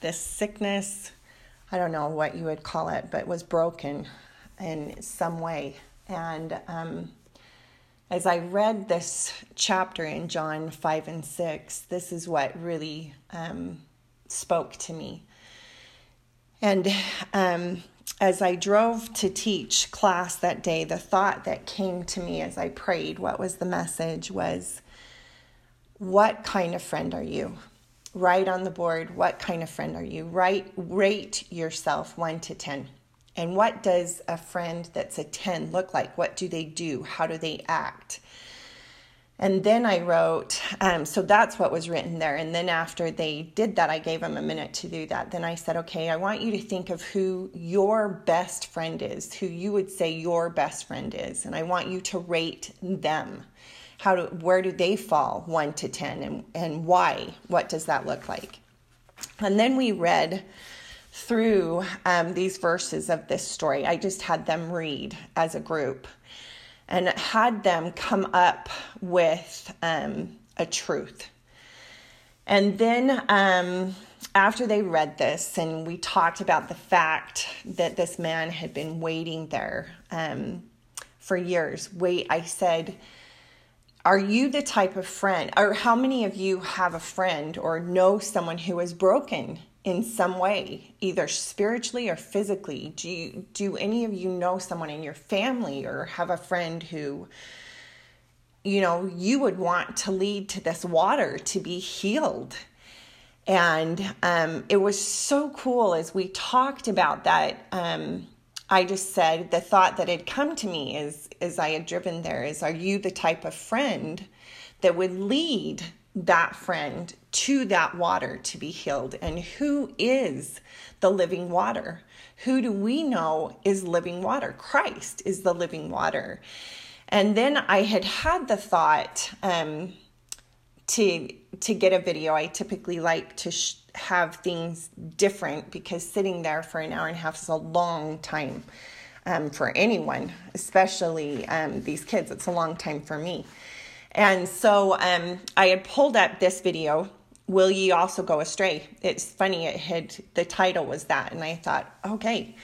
this sickness, I don't know what you would call it, but was broken in some way. And um, as I read this chapter in John 5 and 6, this is what really um, spoke to me. And um, as I drove to teach class that day, the thought that came to me as I prayed, what was the message, was what kind of friend are you? Write on the board, what kind of friend are you? Write, rate yourself 1 to 10. And what does a friend that's a 10 look like? What do they do? How do they act? And then I wrote, um, so that's what was written there. And then after they did that, I gave them a minute to do that. Then I said, okay, I want you to think of who your best friend is, who you would say your best friend is. And I want you to rate them. How do, where do they fall, one to 10, and, and why? What does that look like? And then we read through um, these verses of this story. I just had them read as a group and had them come up with um, a truth. And then um, after they read this, and we talked about the fact that this man had been waiting there um, for years, wait, I said, are you the type of friend, or how many of you have a friend or know someone who is broken in some way, either spiritually or physically? Do you, do any of you know someone in your family or have a friend who you know you would want to lead to this water to be healed? And um, it was so cool as we talked about that. Um, I just said the thought that had come to me as as I had driven there is, are you the type of friend that would lead that friend to that water to be healed. And who is the living water? Who do we know is living water? Christ is the living water. And then I had had the thought um, to to get a video. I typically like to sh- have things different because sitting there for an hour and a half is a long time um, for anyone, especially um, these kids. It's a long time for me. And so um, I had pulled up this video, Will Ye Also Go Astray? It's funny, it had the title was that, and I thought, okay,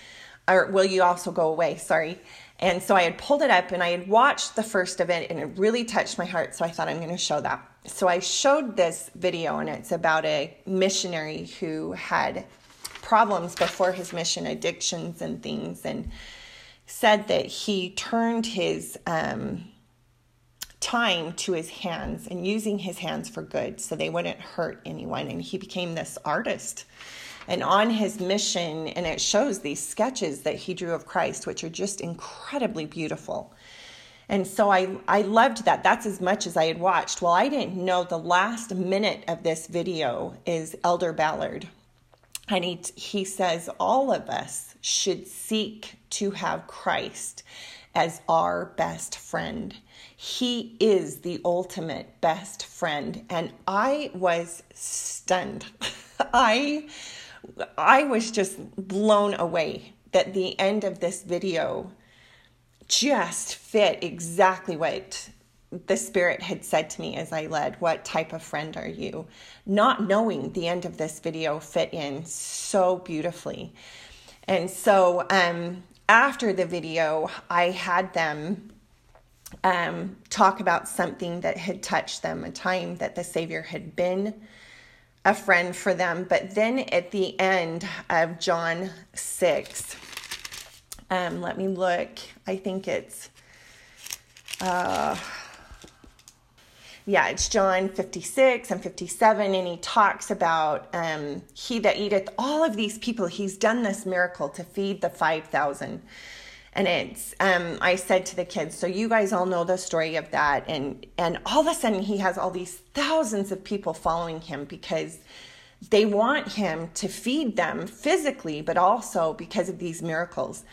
or Will You Also Go Away? Sorry. And so I had pulled it up and I had watched the first of it, and it really touched my heart. So I thought, I'm going to show that. So I showed this video, and it's about a missionary who had problems before his mission, addictions and things, and said that he turned his um, time to his hands and using his hands for good so they wouldn't hurt anyone. And he became this artist. And on his mission, and it shows these sketches that he drew of Christ, which are just incredibly beautiful. And so I, I loved that. That's as much as I had watched. Well, I didn't know the last minute of this video is Elder Ballard. And he, he says all of us should seek to have Christ as our best friend. He is the ultimate best friend. And I was stunned. I I was just blown away that the end of this video just fit exactly what the Spirit had said to me as I led, What type of friend are you? Not knowing the end of this video fit in so beautifully. And so um, after the video, I had them um, talk about something that had touched them, a time that the Savior had been a friend for them. But then at the end of John 6, um, let me look. I think it's, uh, yeah, it's John 56 and 57, and he talks about um, he that eateth all of these people, he's done this miracle to feed the 5,000 and it's um, i said to the kids so you guys all know the story of that and and all of a sudden he has all these thousands of people following him because they want him to feed them physically but also because of these miracles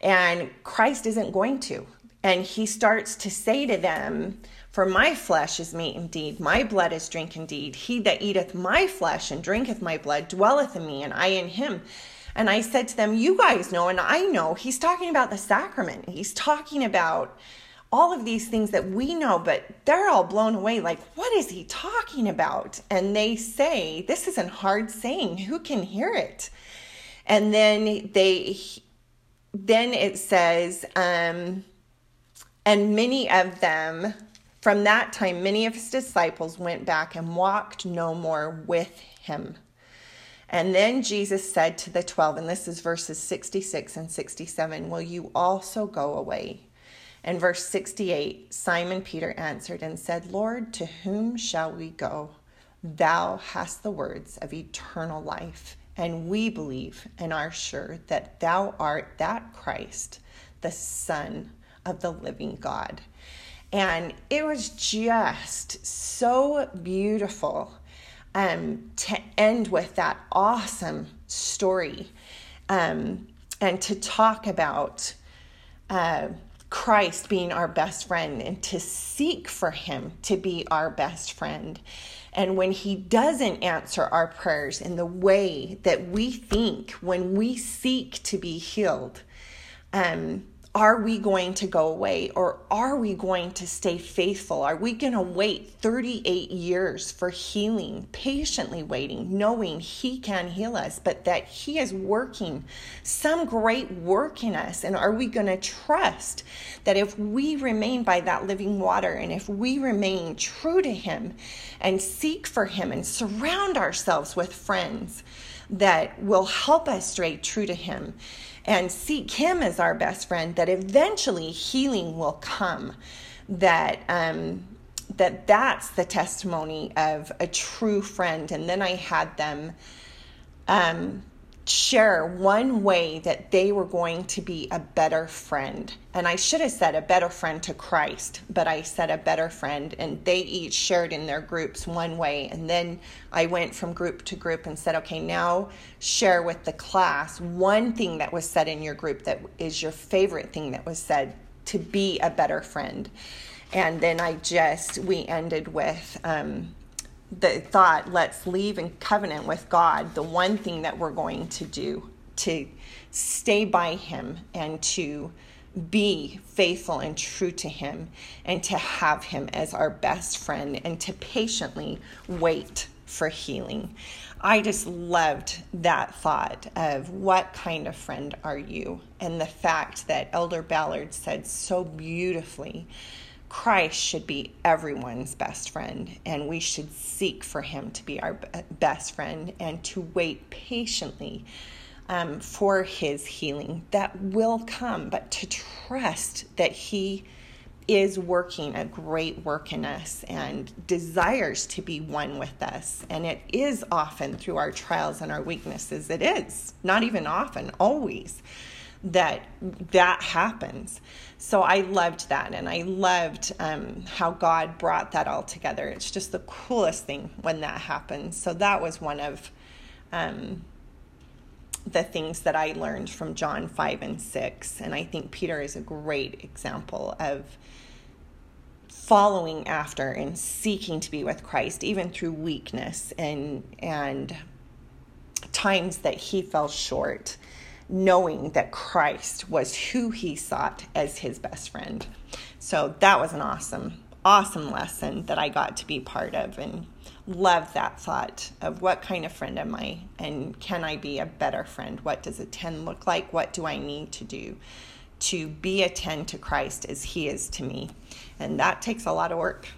and christ isn't going to and he starts to say to them for my flesh is meat indeed, my blood is drink indeed. He that eateth my flesh and drinketh my blood dwelleth in me, and I in him. And I said to them, You guys know, and I know, he's talking about the sacrament. He's talking about all of these things that we know, but they're all blown away. Like, what is he talking about? And they say, This isn't hard saying. Who can hear it? And then they, then it says, um, and many of them, from that time, many of his disciples went back and walked no more with him. And then Jesus said to the 12, and this is verses 66 and 67, Will you also go away? And verse 68 Simon Peter answered and said, Lord, to whom shall we go? Thou hast the words of eternal life, and we believe and are sure that thou art that Christ, the Son of the living God. And it was just so beautiful um, to end with that awesome story um, and to talk about. Uh, Christ being our best friend and to seek for Him to be our best friend. And when He doesn't answer our prayers in the way that we think, when we seek to be healed, um, are we going to go away or are we going to stay faithful? Are we going to wait 38 years for healing, patiently waiting, knowing He can heal us, but that He is working some great work in us? And are we going to trust that if we remain by that living water and if we remain true to Him and seek for Him and surround ourselves with friends that will help us stay true to Him? And seek Him as our best friend, that eventually healing will come. That um, that that's the testimony of a true friend. And then I had them um, share one way that they were going to be a better friend. And I should have said a better friend to Christ, but I said a better friend. And they each shared in their groups one way. And then I went from group to group and said, okay, now share with the class one thing that was said in your group that is your favorite thing that was said to be a better friend. And then I just, we ended with, um, the thought, let's leave in covenant with God, the one thing that we're going to do to stay by Him and to be faithful and true to Him and to have Him as our best friend and to patiently wait for healing. I just loved that thought of what kind of friend are you? And the fact that Elder Ballard said so beautifully Christ should be everyone's best friend, and we should seek for him to be our best friend and to wait patiently um, for his healing that will come, but to trust that he is working a great work in us and desires to be one with us. And it is often through our trials and our weaknesses. It is, not even often, always that that happens. So I loved that, and I loved um, how God brought that all together. It's just the coolest thing when that happens. So that was one of um, the things that I learned from John 5 and 6. And I think Peter is a great example of following after and seeking to be with Christ, even through weakness and, and times that he fell short knowing that Christ was who he sought as his best friend. So that was an awesome, awesome lesson that I got to be part of and love that thought of what kind of friend am I and can I be a better friend? What does a 10 look like? What do I need to do to be a 10 to Christ as he is to me? And that takes a lot of work.